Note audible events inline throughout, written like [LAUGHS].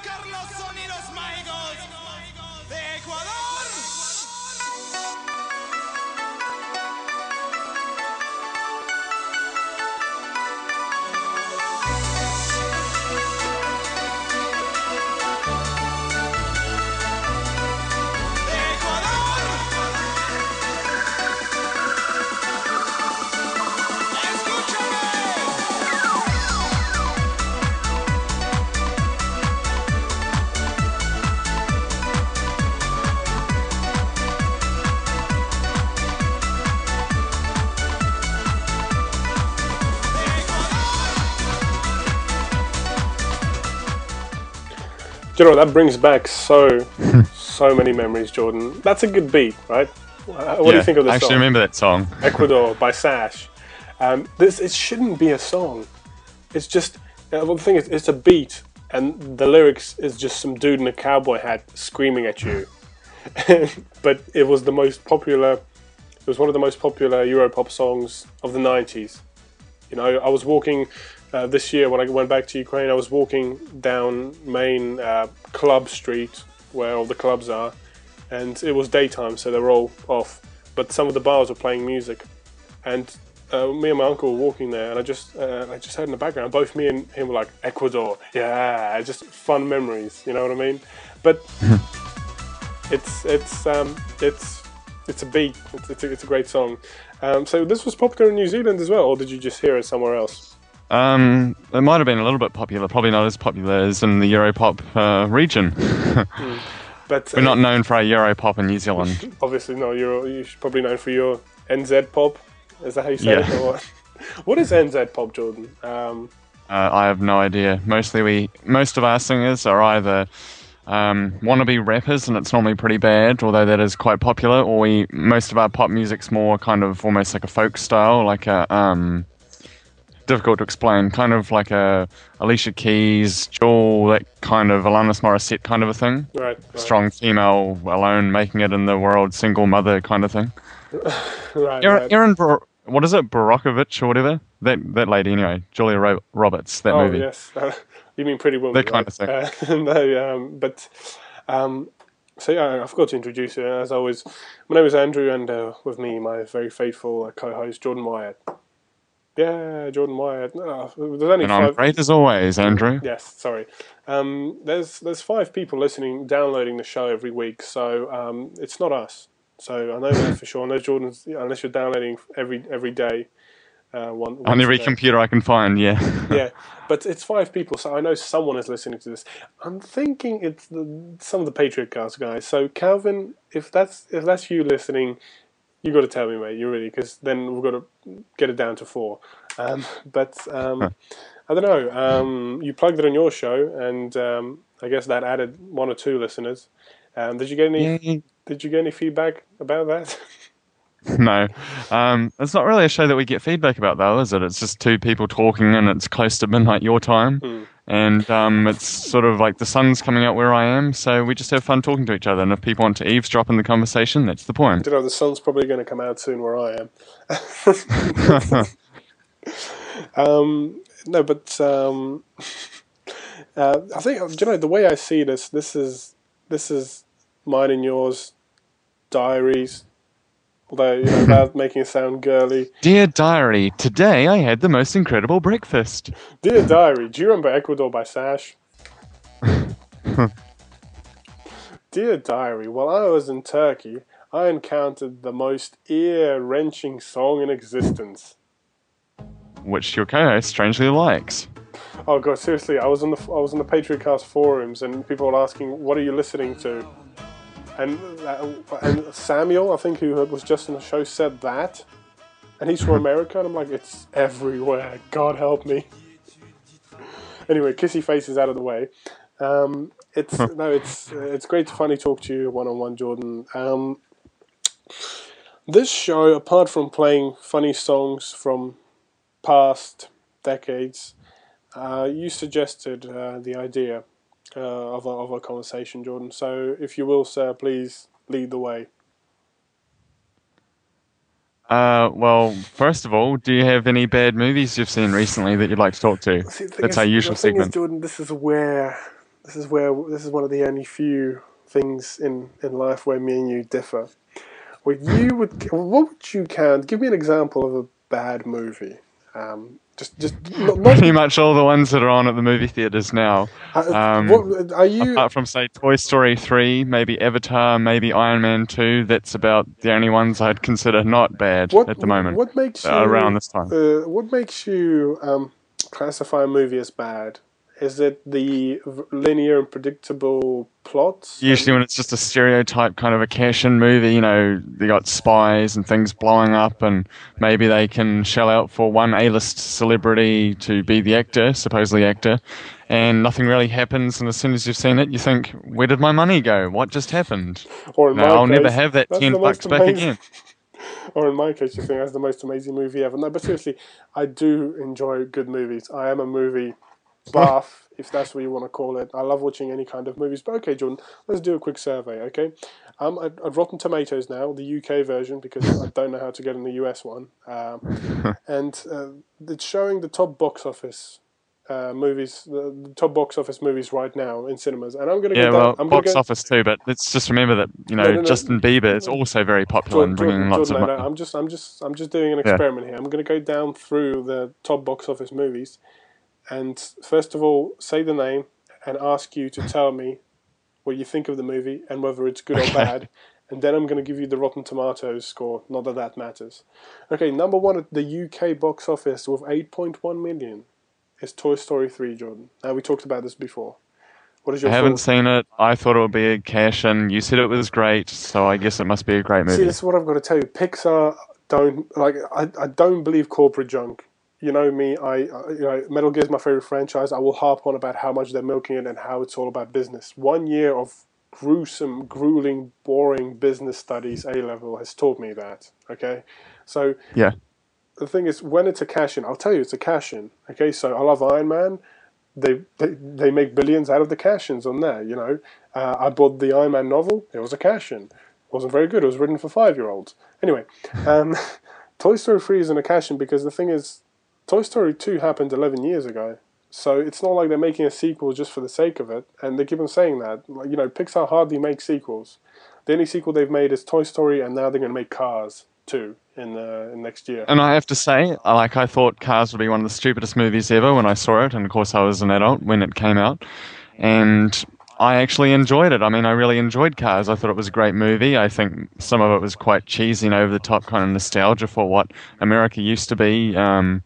Carlos Sonidos. You know that brings back so so many memories, Jordan. That's a good beat, right? What do you think of this? I actually song? remember that song. Ecuador [LAUGHS] by Sash. Um, this it shouldn't be a song. It's just uh, well, the thing is, it's a beat, and the lyrics is just some dude in a cowboy hat screaming at you. [LAUGHS] but it was the most popular. It was one of the most popular Europop songs of the '90s. You know, I was walking uh, this year when I went back to Ukraine. I was walking down main uh, club street where all the clubs are, and it was daytime, so they were all off. But some of the bars were playing music, and uh, me and my uncle were walking there, and I just uh, I just heard in the background both me and him were like Ecuador, yeah, just fun memories. You know what I mean? But [LAUGHS] it's it's um, it's it's a beat. It's, it's, a, it's a great song. Um, so this was popular in New Zealand as well, or did you just hear it somewhere else? Um, it might have been a little bit popular, probably not as popular as in the Europop uh, region. [LAUGHS] But We're uh, not known for our Europop in New Zealand. [LAUGHS] obviously no. You're you should probably known for your NZ pop. Is that how you say Yeah. it? Or what? [LAUGHS] what is NZ pop, Jordan? Um, Uh, I have no idea. Mostly, we most of our singers are either um, wannabe rappers, and it's normally pretty bad, although that is quite popular. Or we most of our pop music's more kind of almost like a folk style, like a um, difficult to explain, kind of like a Alicia Keys, Jewel, that kind of Alanis Morissette kind of a thing. right. right, Strong female, alone, making it in the world, single mother kind of thing. [LAUGHS] Right. Erin, right. Bar- what is it, Barakovich or whatever? That that lady anyway, Julia Ro- Roberts, that oh movie. yes. you mean Pretty Woman? That kind right? of Uh, [LAUGHS] no, um, but um, so yeah, I forgot to introduce you. As always, my name is Andrew, and uh, with me, my very faithful uh, co-host Jordan Wyatt. Yeah, Jordan Wyatt. No, there's only And I'm great as always, Andrew. Yes, sorry. Um, there's there's five people listening, downloading the show every week, so um, it's not us. So I know that for sure. Unless Jordan's, unless you're downloading every every day, uh, one On every computer I can find, yeah. yeah, [LAUGHS] but it's five people, so I know someone is listening to this. I'm thinking it's the, some of the Patriot Cast guys. So Calvin, if that's if that's you listening, you got to tell me, mate. You really, because then we've got to get it down to four. Um, [LAUGHS] but um, I don't know. Um, you plugged it on your show, and um, I guess that added one or two listeners. Um, did you get any? Did you get any feedback about that? [LAUGHS] no. Um, it's not really a show that we get feedback about, though, is it? It's just two people talking, and it's close to midnight your time. And um, it's sort of like the sun's coming out where I am, so we just have fun talking to each other. And if people want to eavesdrop in the conversation, that's the point. you know, the sun's probably going to come out soon where I am. [LAUGHS] um, no, but um, uh, I think you know the way I see this. This is this is mine and yours diaries. Although you know, [LAUGHS] making it sound girly, Dear diary, today I had the most incredible breakfast. dear diary, do you remember Ecuador by Sash? [LAUGHS] dear diary, while I was in Turkey, I encountered the most ear-wrenching song in existence. Which your co-host strangely likes. Oh god, seriously, I was on the I was on the Patriot Cast forums and people were asking, "What are you listening to?" And uh, and Samuel, I think who was just in the show, said that, and he's from [LAUGHS] America, and I'm like, "It's everywhere. God help me." anyway, kissy face is out of the way. Um, it's no, it's it's great to finally talk to you one on one, Jordan. Um, this show, apart from playing funny songs from past decades, uh, you suggested uh, the idea uh, of, a, of a conversation, Jordan. So, if you will, sir, please lead the way. Uh, well, first of all, do you have any bad movies you've seen recently that you'd like to talk to? See, That's is- our usual thing is, segment. Jordan, this is where this is where this is one of the only few things in in life where me and you differ. What you would, what would you count? Give me an example of a bad movie. Um, just, just not, not Pretty much all the ones that are on at the movie theaters now. uh, Um, what, are you? Apart from say Toy Story 3, maybe Avatar, maybe Iron Man 2, that's about the only ones I'd consider not bad what at the moment. What makes you uh, around this time. Uh, what makes you um, classify a movie as bad? Is it the linear and predictable plots? Usually, when it's just a stereotype kind of a cash-in movie, you know, they got spies and things blowing up, and maybe they can shell out for one A-list celebrity to be the actor, supposedly actor, and nothing really happens. And as soon as you've seen it, you think, "Where did my money go? What just happened?" or No, I'll never have that ten bucks back amazing- again. [LAUGHS] Or in my case, you think that's the most amazing movie ever. No, but seriously, I do enjoy good movies. I am a movie buff, [LAUGHS] if that's what you want to call it. I love watching any kind of movies. But okay, Jordan, let's do a quick survey, okay? Um, at, at Rotten Tomatoes now, the UK version, because I don't know how to get in the US one. Um, [LAUGHS] and uh, it's showing the top box office uh, movies, the, the top box office movies right now in cinemas. And I'm going to Yeah, go well, gonna box go, office too, but let's just remember that you know No, no, no. Justin Bieber is also very popular and bringing in lots Jordan, of no, I'm just, I'm just, I'm just doing an Yeah. experiment here. I'm going to go down through the top box office movies, and first of all, say the name and ask you to tell me what you think of the movie and whether it's good or bad. And then I'm going to give you the Rotten Tomatoes score. Not that that matters. Okay, number one at the UK box office with 8.1 million is Toy Story 3. Jordan. Now we talked about this before. What is your I haven't seen it. I thought it would be a cash in. You said it was great, so I guess it must be a great movie. See, this is what I've got to tell you. Pixar don't like. I, I don't believe corporate junk. You know me. I, you know Metal Gear is my favorite franchise. I will harp on about how much they're milking it and how it's all about business. One year of gruesome, grueling, boring business studies A level has taught me that. Okay, so Yeah. the thing is, when it's a cash in, I'll tell you, it's a cash in. Okay, so I love Iron Man. They, they they make billions out of the cash ins on there. You know, uh, I bought the Iron Man novel. It was a cash in. wasn't very good. It was written for five year olds. Anyway, um, [LAUGHS] Toy Story three isn't a cash in because the thing is, Toy Story two happened eleven years ago. So it's not like they're making a sequel just for the sake of it, and they keep on saying that. Like, you know, Pixar hardly makes sequels. The only sequel they've made is Toy Story, and now they're going to make Cars two in the in next year. And I have to say, like I thought Cars would be one of the stupidest movies ever when I saw it, and of course I was an adult when it came out, and I actually enjoyed it. I mean, I really enjoyed Cars. I thought it was a great movie. I think some of it was quite cheesy and over the top, kind of nostalgia for what America used to be. Um,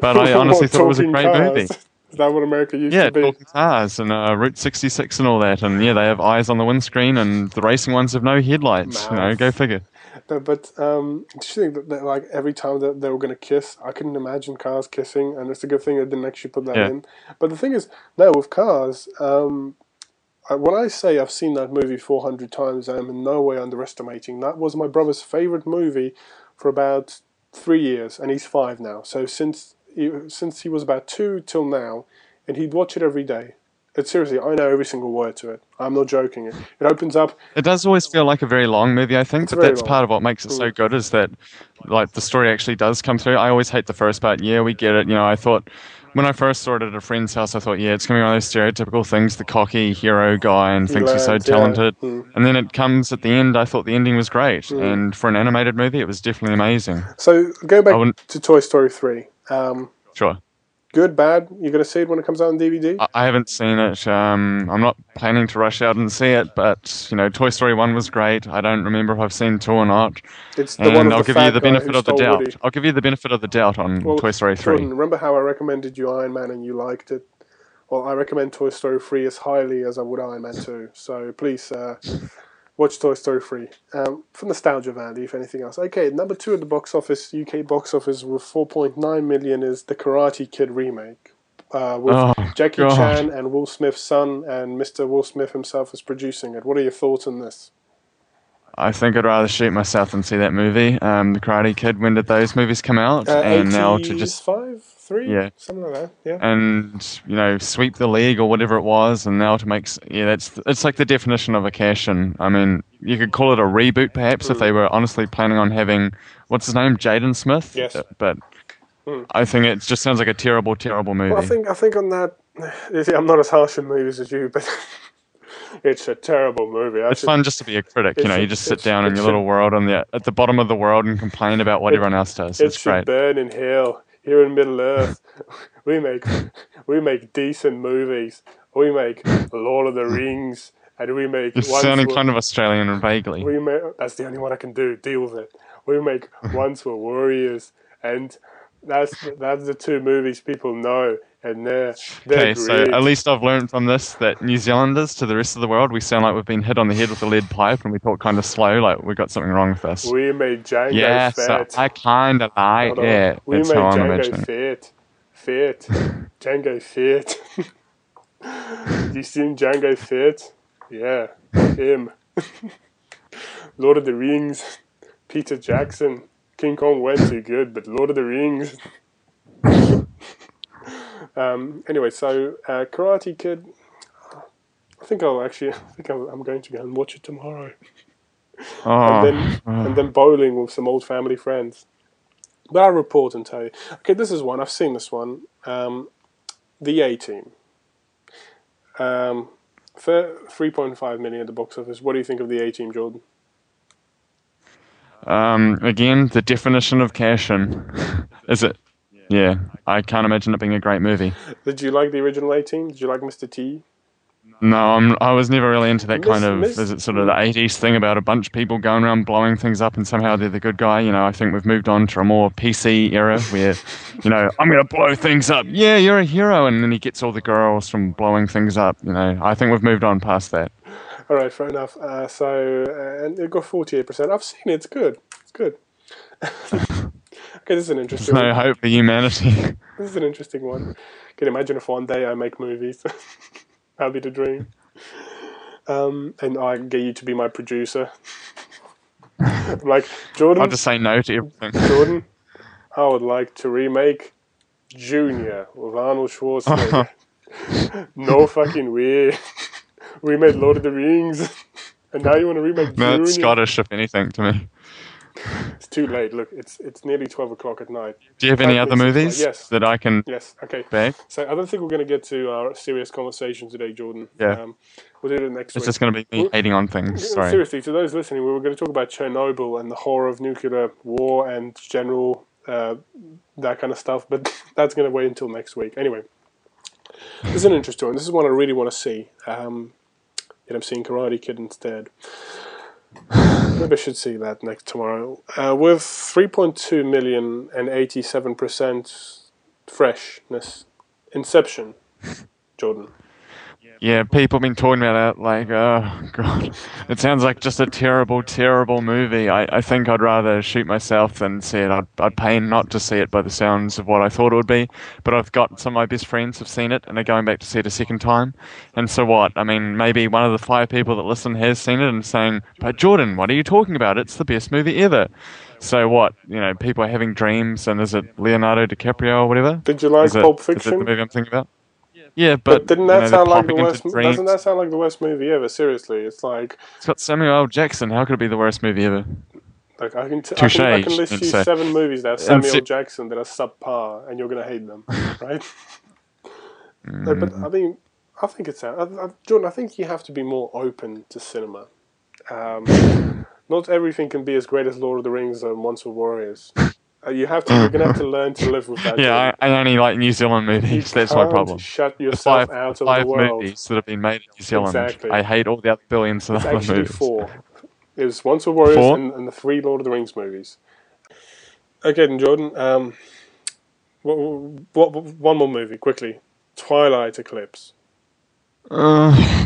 but I [LAUGHS] honestly thought it was a great cars. movie. Is that what America used Yeah, to be? talking cars and uh, Route 66 and all that, and yeah, they have eyes on the windscreen, and the racing ones have no headlights. You know, go figure. No, but um, do you think that, that like every time that they were going to kiss, I couldn't imagine cars kissing, and it's a good thing they didn't actually put that Yeah. in. But the thing is, no, with cars, um, when I say I've seen that movie four hundred times, I'm in no way underestimating. That was my brother's favorite movie for about three years, and he's five now. So since he, since he was about two till now, and he'd watch it every day. It seriously, I know every single word to it. I'm not joking. It, it opens up. It does always feel like a very long movie, I think, It's but that's long. part of what makes it so good is that, like, the story actually does come through. I always hate the first part. Yeah, we get it. You know, I thought when I first saw it at a friend's house, I thought, yeah, it's gonna be one of those stereotypical things: the cocky hero guy and thinks he's so lands, yeah. talented. Mm. And then it comes at the end. I thought the ending was great, and for an animated movie, it was definitely amazing. So go back to Toy Story three. Um, Sure. Good, bad. You're going to see it when it comes out on DVD. I- I haven't seen it. Um, I'm not planning to rush out and see it, but you know, Toy Story One was great. I don't remember if I've seen two or not. It's the one And of I'll give you the benefit of the doubt. Woody. I'll give you the benefit of the doubt on Well, Toy Story 3. Jordan, remember how I recommended you Iron Man and you liked it? Well, I recommend Toy Story 3 as highly as I would Iron Man 2. So please uh, watch Toy Story 3 um, for nostalgia value, if anything else. Okay, number two at the box office, UK box office with 4.9 million is the Karate Kid remake. Uh, with Oh, Jackie God. Chan and Will Smith's son, and Mr. Will Smith himself is producing it. What are your thoughts on this? I think I'd rather shoot myself than see that movie. Um, the Karate Kid. When did those movies come out? Uh, and now to just 85? 3? Yeah. Something like that, yeah. and you know sweep the league or whatever it was, and now to make yeah, that's it's like the definition of a cash in. I mean, you could call it a reboot perhaps if they were honestly planning on having what's his name, Jaden Smith. Yes. Uh, But Hmm. I think it just sounds like a terrible, terrible movie. Well, I think I think on that [SIGHS] see, I'm not as harsh on movies as you, but [LAUGHS] it's a terrible movie. I It's should- fun just to be a critic. You know, you just sit down in your little world on the at the bottom of the world and complain about what It- everyone else does. It It's should great. burn in hell. Here in Middle Earth, [LAUGHS] we make we make decent movies. We make Lord of the Rings, and we make. You're sounding kind of Australian and vaguely. We make. That's the only one I can do. Deal with it. We make [LAUGHS] Once Were Warriors, and that's that's the two movies people know, and they're they're Okay, so at least I've learned from this that New Zealanders to the rest of the world, we sound like we've been hit on the head with a lead pipe and we talk kind of slow, like we've got something wrong with us. we made Jango Yeah, so I kind of like it. We That's made how I'm Jango imagining. Fett. Fett. [LAUGHS] Jango Fett. [LAUGHS] you seen Jango Fett? Yeah, him. [LAUGHS] Lord of the Rings. Peter Jackson. King Kong went too good, but Lord of the Rings. Um, anyway, so uh, Karate Kid. I think I'll actually. [LAUGHS] I think I'm, I'm going to go and watch it tomorrow Oh, and then and then bowling with some old family friends. But I'll report and tell you. Okay, this is one I've seen. This one, um, the A Team. Um, three point five million at the box office. What do you think of the A Team, Jordan? um, again, the definition of cash in. [LAUGHS] Is it? Yeah, I can't imagine it being a great movie. Did you like the original A Team? Did you like Mr. T? No, I'm, I was never really into that Miss- kind of, Miss- is it sort of the 80s thing about a bunch of people going around blowing things up and somehow they're the good guy? You know, I think we've moved on to a more PC era where, you know, I'm going to blow things up. Yeah, you're a hero. And then he gets all the girls from blowing things up. You know, I think we've moved on past that. All right, fair enough. Uh, so uh, and it got forty eight percent. I've seen it. It's good. It's good. [LAUGHS] okay, this is an There's interesting. no one. hope for humanity. [LAUGHS] This is an interesting one. Can imagine if one day I make movies? [LAUGHS] That'd be the dream. Um, and I get you to be my producer. I'm [LAUGHS] like Jordan, I'll just say no to everything. Jordan, I would like to remake Junior with Arnold Schwarzenegger. no fucking way. we made Lord of the Rings, and now you want to remake Junior? That's Scottish, if anything, to me. [LAUGHS] It's too late. Look, it's it's nearly twelve o'clock at night. Do you have any Five other movies like- yes. that I can Yes. Okay. back? So I don't think we're going to get to our serious conversation today, Jordan. Yeah. Um, we'll do it next week. It's week. just going to be me hating on things. Sorry. Seriously, to those listening, we were going to talk about Chernobyl and the horror of nuclear war and general uh, that kind of stuff, but [LAUGHS] that's going to wait until next week. Anyway, this is an interesting one. This is one I really want to see. Um, yet I'm seeing Karate Kid instead. Maybe I should see that next tomorrow. Uh, with 3.2 million and 87% freshness, Inception, Jordan. Yeah, people have been talking about it like, oh god, it sounds like just a terrible, terrible movie. I, I think I'd rather shoot myself than see it. I'd, I'd pay not to see it by the sounds of what I thought it would be. But I've got some of my best friends have seen it and they're going back to see it a second time. And so what? I mean, maybe one of the five people that listen has seen it and saying, but Jordan, what are you talking about? It's the best movie ever. So what? You know, people are having dreams, and is it Leonardo DiCaprio or whatever? Did you like Is it- Pulp Is it Fiction? the movie I'm thinking about? Yeah, But, but, didn't you that know, sound like the worst? Doesn't that sound like the worst movie ever? Seriously, it's like It's got Samuel L. Jackson. How could it be the worst movie ever? like I can, t- I can, I can list you'd say. seven movies that have Samuel si- Jackson that are subpar, and you're gonna hate them, [LAUGHS] right? Mm. no, but I mean, I think it's I, I, Jordan. I think you have to be more open to cinema. Um, [LAUGHS] not everything can be as great as Lord of the Rings and Once Were Warriors. Uh, you have to. You're gonna have to learn to live with that. [LAUGHS] Yeah, Jordan. I, I only like New Zealand You movies. [LAUGHS] That's my problem. Shut yourself five, out of five the world. movies that have been made in New Zealand. Exactly. I hate all the other billions of It's other actually movies. four. It was Once Were Warriors Four? and, and the three Lord of the Rings movies. Okay, then Jordan. Um, what, what, what, one more movie quickly. Twilight Eclipse. Uh,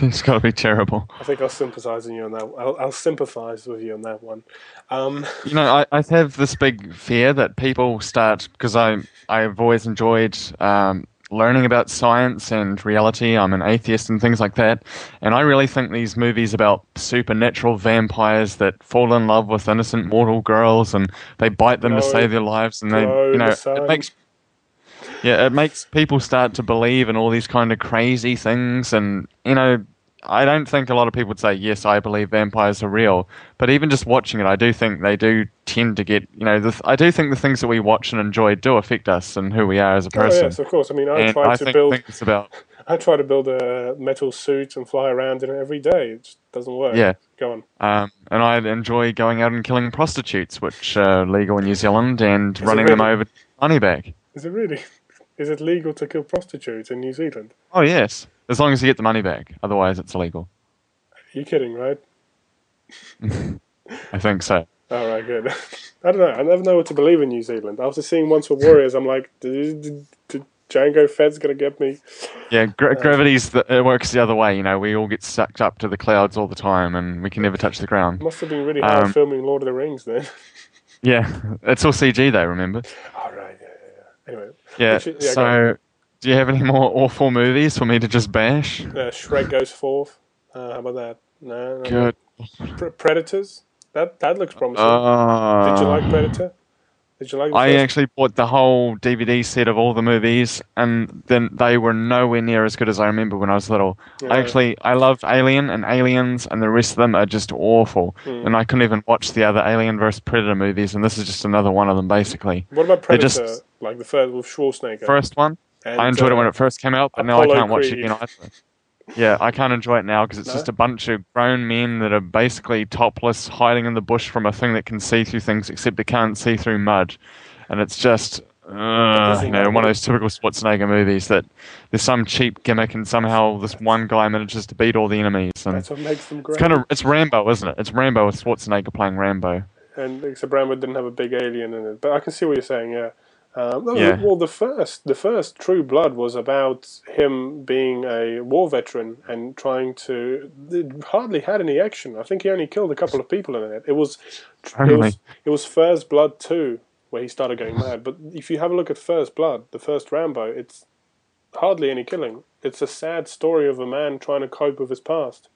[LAUGHS] it's got to be terrible. I think I'll sympathise with you on that. I'll, I'll sympathise with you on that one. Um, You know, I, I have this big fear that people start because I I've always enjoyed um, learning about science and reality. I'm an atheist and things like that, and I really think these movies about supernatural vampires that fall in love with innocent mortal girls and they bite them to save their lives, and they you know the it makes yeah it makes people start to believe in all these kind of crazy things, and you know I don't think a lot of people would say yes, I believe vampires are real. But even just watching it, I do think they do tend to get you know. The, I do think the things that we watch and enjoy do affect us and who we are as a person. Oh, yes, of course. I mean, I and try I to build. think it's about [LAUGHS] I try to build a metal suit and fly around in it every day. It just doesn't work. Yeah. Go on. Um, and I enjoy going out and killing prostitutes, which are legal in New Zealand, and it running them over to money back. Is it really? Is it legal to kill prostitutes in New Zealand? Oh yes, as long as you get the money back. Otherwise, it's illegal. you kidding, right? [LAUGHS] [LAUGHS] I think so. All right, good. [LAUGHS] I don't know. I never know what to believe in New Zealand. After seeing Once for Warriors, I'm like, Jango Fett's gonna get me? Yeah, gra- gravity's the, it works the other way. You know, we all get sucked up to the clouds all the time, and we can never touch the ground. Must have been really hard Um, filming Lord of the Rings then. Yeah, it's all CG though. Remember? All right, yeah, yeah, yeah. Anyway, Yeah. Which- yeah, so, do you have any more awful movies for me to just bash? uh, Shrek goes forth. Uh, how about that? No, no. Good. Pre- Predators. That that looks promising. Uh, Did you like Predator? Did you like? I first- actually bought the whole DVD set of all the movies, and then they were nowhere near as good as I remember when I was little. Yeah. I actually I loved Alien and Aliens, and the rest of them are just awful. Hmm. And I couldn't even watch the other Alien vs Predator movies, and this is just another one of them, basically. What about Predator? just- like the first with Schwarzenegger. First one, And, I enjoyed it uh, when it first came out, but now I can't watch it Creed. again either. Yeah, I can't enjoy it now because it's No? just a bunch of grown men that are basically topless, hiding in the bush from a thing that can see through things, except it can't see through mud, and it's just. Uh, you know, one of those typical Schwarzenegger movies that there's some cheap gimmick and somehow this one guy manages to beat all the enemies and That's what makes them great. it's kind of it's Rambo, isn't it? It's Rambo with Schwarzenegger playing Rambo. and except Rambo didn't have a big alien in it. But I can see what you're saying. Yeah. Um, no, Yeah. Well, the first, the first True Blood was about him being a war veteran and trying to. It hardly had any action. I think he only killed a couple of people in it. It was. It was, it was First Blood two where he started going mad. But if you have a look at First Blood, the first Rambo, it's hardly any killing. It's a sad story of a man trying to cope with his past.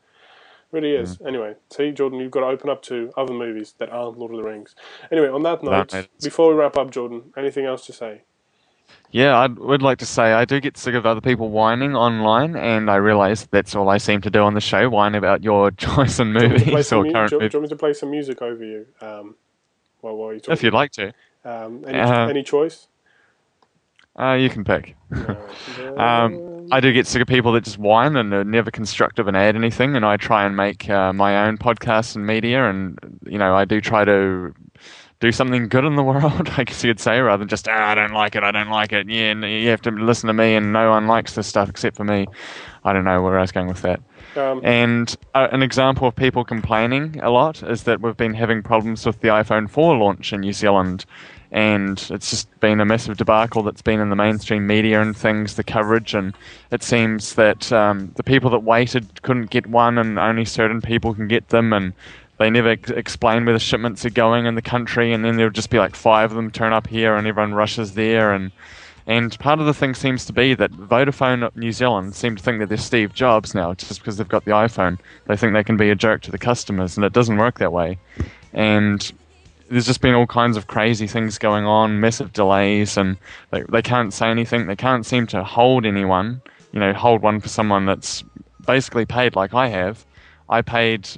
Really is. Mm. Anyway, see, Jordan, you've got to open up to other movies that aren't Lord of the Rings. Anyway, on that note, That before we wrap up, Jordan, anything else to say? Yeah, I would like to say I do get sick of other people whining online, and I realise that's all I seem to do on the show, whine about your [LAUGHS] choice in Do you want me to play movies some, or mu- current do you- do you want me to play some music over you? Um, well, while you talking? If you'd like to, um, any, Uh, any choice? uh, you can pick. No. [LAUGHS] Um, I do get sick of people that just whine and are never constructive and add anything, and I try and make uh, my own podcasts and media, and you know I do try to do something good in the [LAUGHS] world, I guess you could say, rather than just ah, I don't like it, I don't like it. Yeah, and you have to listen to me, and no one likes this stuff except for me. I don't know where I was going with that. um, And uh, an example of people complaining a lot is that we've been having problems with the iPhone 4 launch in New Zealand. And it's just been a massive debacle that's been in the mainstream media and things, the coverage. And it seems that um, the people that waited couldn't get one, and only certain people can get them. And they never ex- explain where the shipments are going in the country. And then there'll just be like five of them turn up here, and everyone rushes there. And and part of the thing seems to be that Vodafone New Zealand seem to think that they're Steve Jobs now, just because they've got the iPhone. They think they can be a jerk to the customers, and it doesn't work that way. And there's just been all kinds of crazy things going on, massive delays, and they, they can't say anything. They can't seem to hold anyone, you know, hold one for someone that's basically paid like I have. I paid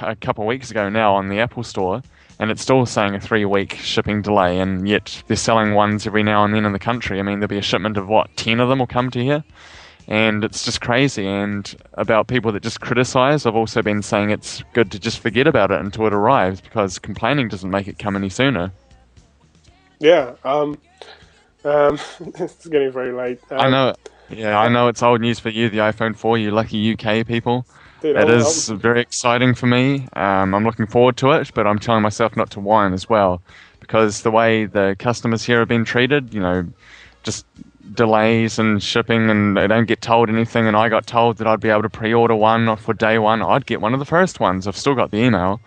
a couple of weeks ago now on the Apple Store, and it's still saying a three week shipping delay, and yet they're selling ones every now and then in the country. I mean, there'll be a shipment of what, 10 of them will come to here? And it's just crazy. And about people that just criticize, I've also been saying it's good to just forget about it until it arrives because complaining doesn't make it come any sooner. yeah. Um, um, [LAUGHS] it's getting very late. Um, I know. Yeah, I know it's old news for you, the iPhone 4, you lucky UK people. dude, It I'll- is very exciting for me. Um, I'm looking forward to it, but I'm telling myself not to whine as well, because the way the customers here have been treated, you know, just delays and shipping, and they don't get told anything. And I got told that I'd be able to pre-order one for day one. I'd get one of the first ones. I've still got the email,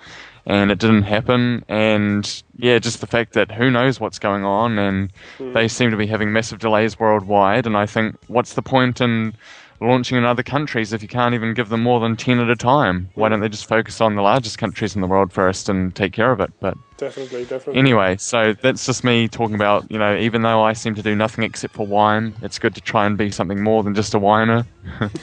and it didn't happen. And yeah, just the fact that who knows what's going on, and hmm. they seem to be having massive delays worldwide. And I think, what's the point in launching in other countries if you can't even give them more than 10 at a time? Why don't they just focus on the largest countries in the world first and take care of it? But definitely, definitely. anyway, so that's just me talking about, you know, even though I seem to do nothing except for whine, it's good to try and be something more than just a whiner. [LAUGHS] [LAUGHS]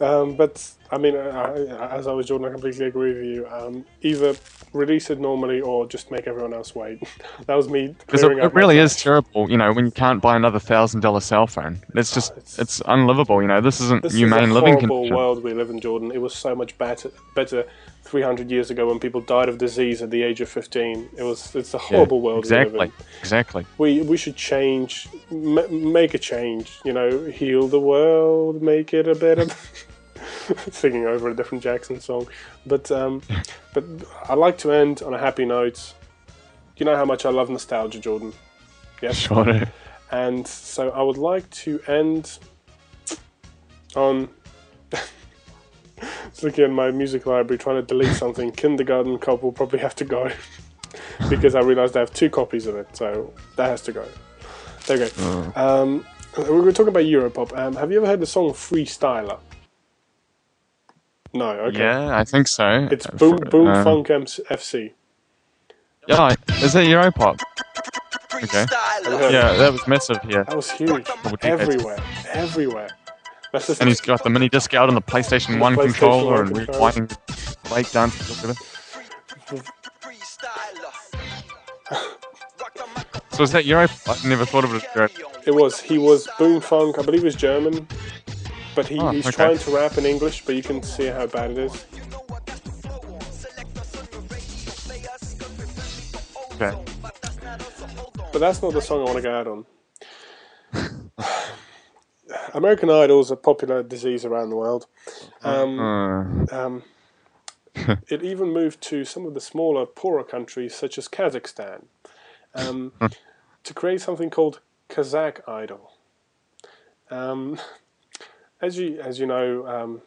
Um, but I mean, uh, as I was Jordan, I completely agree with you. Um, either release it normally or just make everyone else wait. [LAUGHS] that was me Because it, it really is terrible, you know, when you can't buy another thousand dollar cell phone. It's just, it's- it's unlivable, you know. This isn't This humane is a living horrible condition. world we live in, Jordan. It was so much better, better 300 years ago when people died of disease at the age of 15. It was, it's a Yeah, horrible world we Exactly, live in. exactly. We we should change, m- make a change. You know, heal the world, make it a better. [LAUGHS] [LAUGHS] Singing over a different Jackson song, but um, but I like to end on a happy note. You know how much I love nostalgia, Jordan. Yes. [LAUGHS] Sure. And so I would like to end on [LAUGHS] just looking at my music library trying to delete something. Kindergarten Cop will probably have to go because I realized I have two copies of it, so that has to go. There you go. Um, we were talking about Europop. Um, have you ever heard the song Freestyler? No, okay. Yeah, I think so. It's Uh, Boom Boom um, Funk MC FC. Yeah, is that Europop? Okay. Yeah, that was massive here. That was huge. decades. Everywhere, everywhere. That's just And he's got the mini disc out on the PlayStation 1 PlayStation controller 1 and controller. rewinding breakdance. or whatever. Freestyler. Rock the mic- So is that Europop? I never thought of it as Europop. It was. He was Bomfunk. I believe he's German, but he, Oh, he's okay. trying to rap in English. But you can see how bad it is. Okay. But that's not the song I want to go out on. [SIGHS] American Idol is a popular disease around the world. Um, Uh, um, [LAUGHS] it even moved to some of the smaller, poorer countries, such as Kazakhstan, um, to create something called Kazakh Idol. As you as you know, um,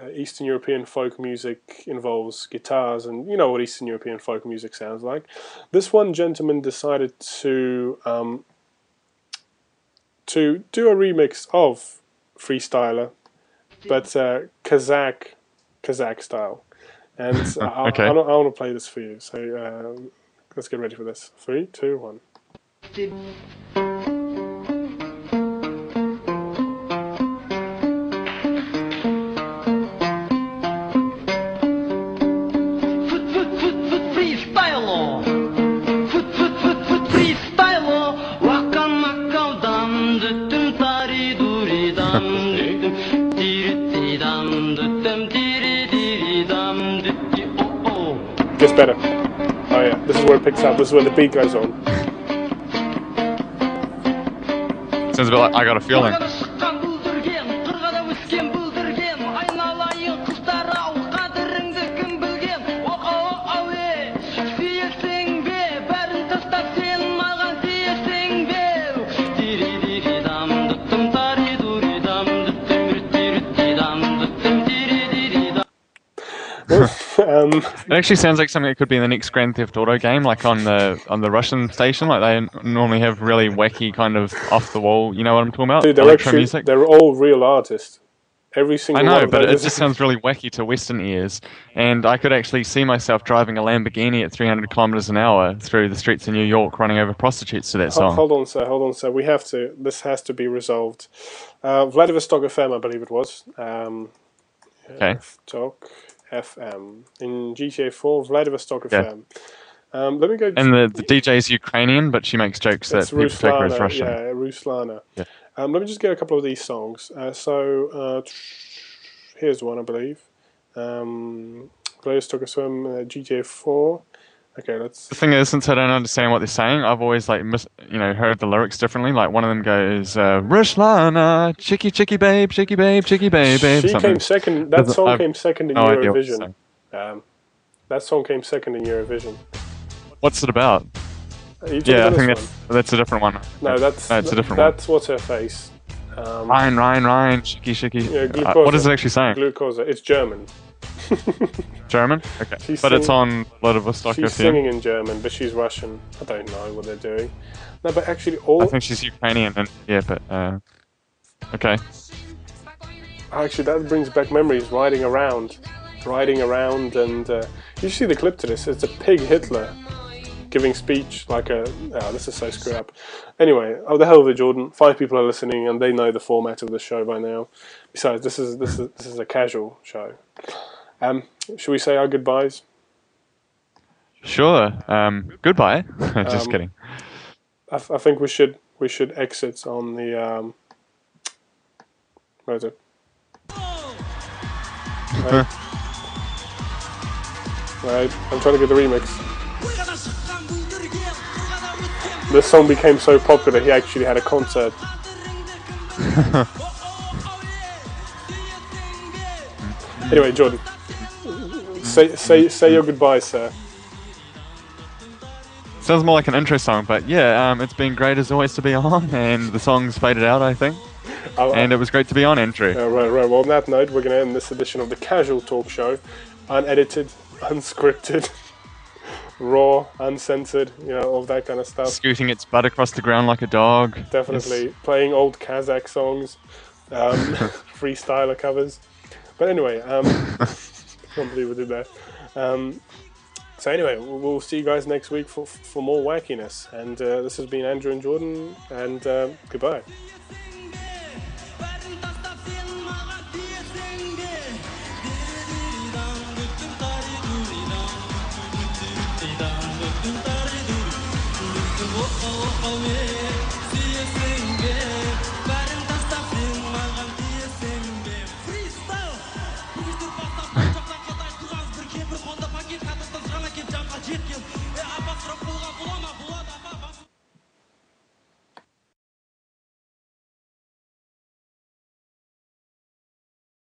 uh, Eastern European folk music involves guitars, and you know what Eastern European folk music sounds like. This one gentleman decided to um, to do a remix of Freestyler, but uh, Kazakh Kazakh style. And [LAUGHS] I, I, Okay. I, want to play this for you. So um, let's get ready for this. Three, two, one. Gets better. Oh yeah, this is where it picks up. This is where the beat goes on. sounds a bit like I Got a Feeling. It actually sounds like something that could be in the next Grand Theft Auto game, like on the on the Russian station. Like they normally have really wacky kind of off the wall. You know what I'm talking about? dude, they're Electro actually music. they're all real artists. Every single one know, but it just sounds really wacky to Western ears. And I could actually see myself driving a Lamborghini at 300 kilometers an hour through the streets of New York, running over prostitutes to that Hold, song. hold on, sir. Hold on, sir. We have to. This has to be resolved. Uh, Vladivostok FM, I believe it was. Um, Okay. Vladivostok FM in GTA 4. Vladivostok Yeah. FM. Um, let me go. And the, the DJ is Ukrainian, but she makes jokes that people take her as Russian. Yeah, Ruslana. Yeah. Um, let me just get a couple of these songs. Uh, so uh, here's one, I believe. Um, Vladivostok FM, uh, GTA 4. Okay, let's. The thing is, since I don't understand what they're saying, I've always like mis- you know heard the lyrics differently. Like one of them goes, uh, "Rushlana, chicky chicky babe, chicky babe, chicky babe, babe." She something. came second. That song I've came second in no Eurovision. Um, that song came second in Eurovision. What's it about? Talking Yeah, I think that's that's a different one. one? No, that's no, it's a different that's what's her face. Um, one. Ryan, Ryan, Ryan, chicky chicky. Yeah, Uh, what is it actually saying? Glucose. It's German. [LAUGHS] German? Okay, She's but it's sing- on Vladivostok She's FM. singing in German, but she's Russian. I don't know what they're doing. No, but actually, all I think she's Ukrainian, and yeah, but uh, okay. actually that brings back memories. Riding around, riding around, and uh, you see the clip to this. It's a pig Hitler giving speech like a. Oh, this is so screwed up. Anyway, oh the hell with it, Jordan. Five people are listening and they know the format of the show by now. Besides, this is this is this is a casual show. Um, should we say our goodbyes? Sure. Um, goodbye. [LAUGHS] Just Um, kidding. I, th- I think we should we should exit on the um, where is it? [LAUGHS] Right. Right, I'm trying to get the remix. This song became so popular he actually had a concert. [LAUGHS] Anyway, Jordan, say say say your goodbye, sir. Sounds more like an intro song, but yeah, um, it's been great as always to be on, and the song's faded out, I think. I'll- And it was great to be on Entry. Uh, right, right. Well, on that note, we're going to end this edition of the Casual Talk Show. Unedited, unscripted, [LAUGHS] raw, uncensored, you know, all that kind of stuff. Scooting its butt across the ground like a dog. Definitely playing old Kazakh songs, um, [LAUGHS] [LAUGHS] freestyler covers. But anyway, um, [LAUGHS] can't believe we did that. Um, so anyway, we'll, see you guys next week for for more wackiness. And uh, this has been Andrew and Jordan, and um goodbye. oh, oh,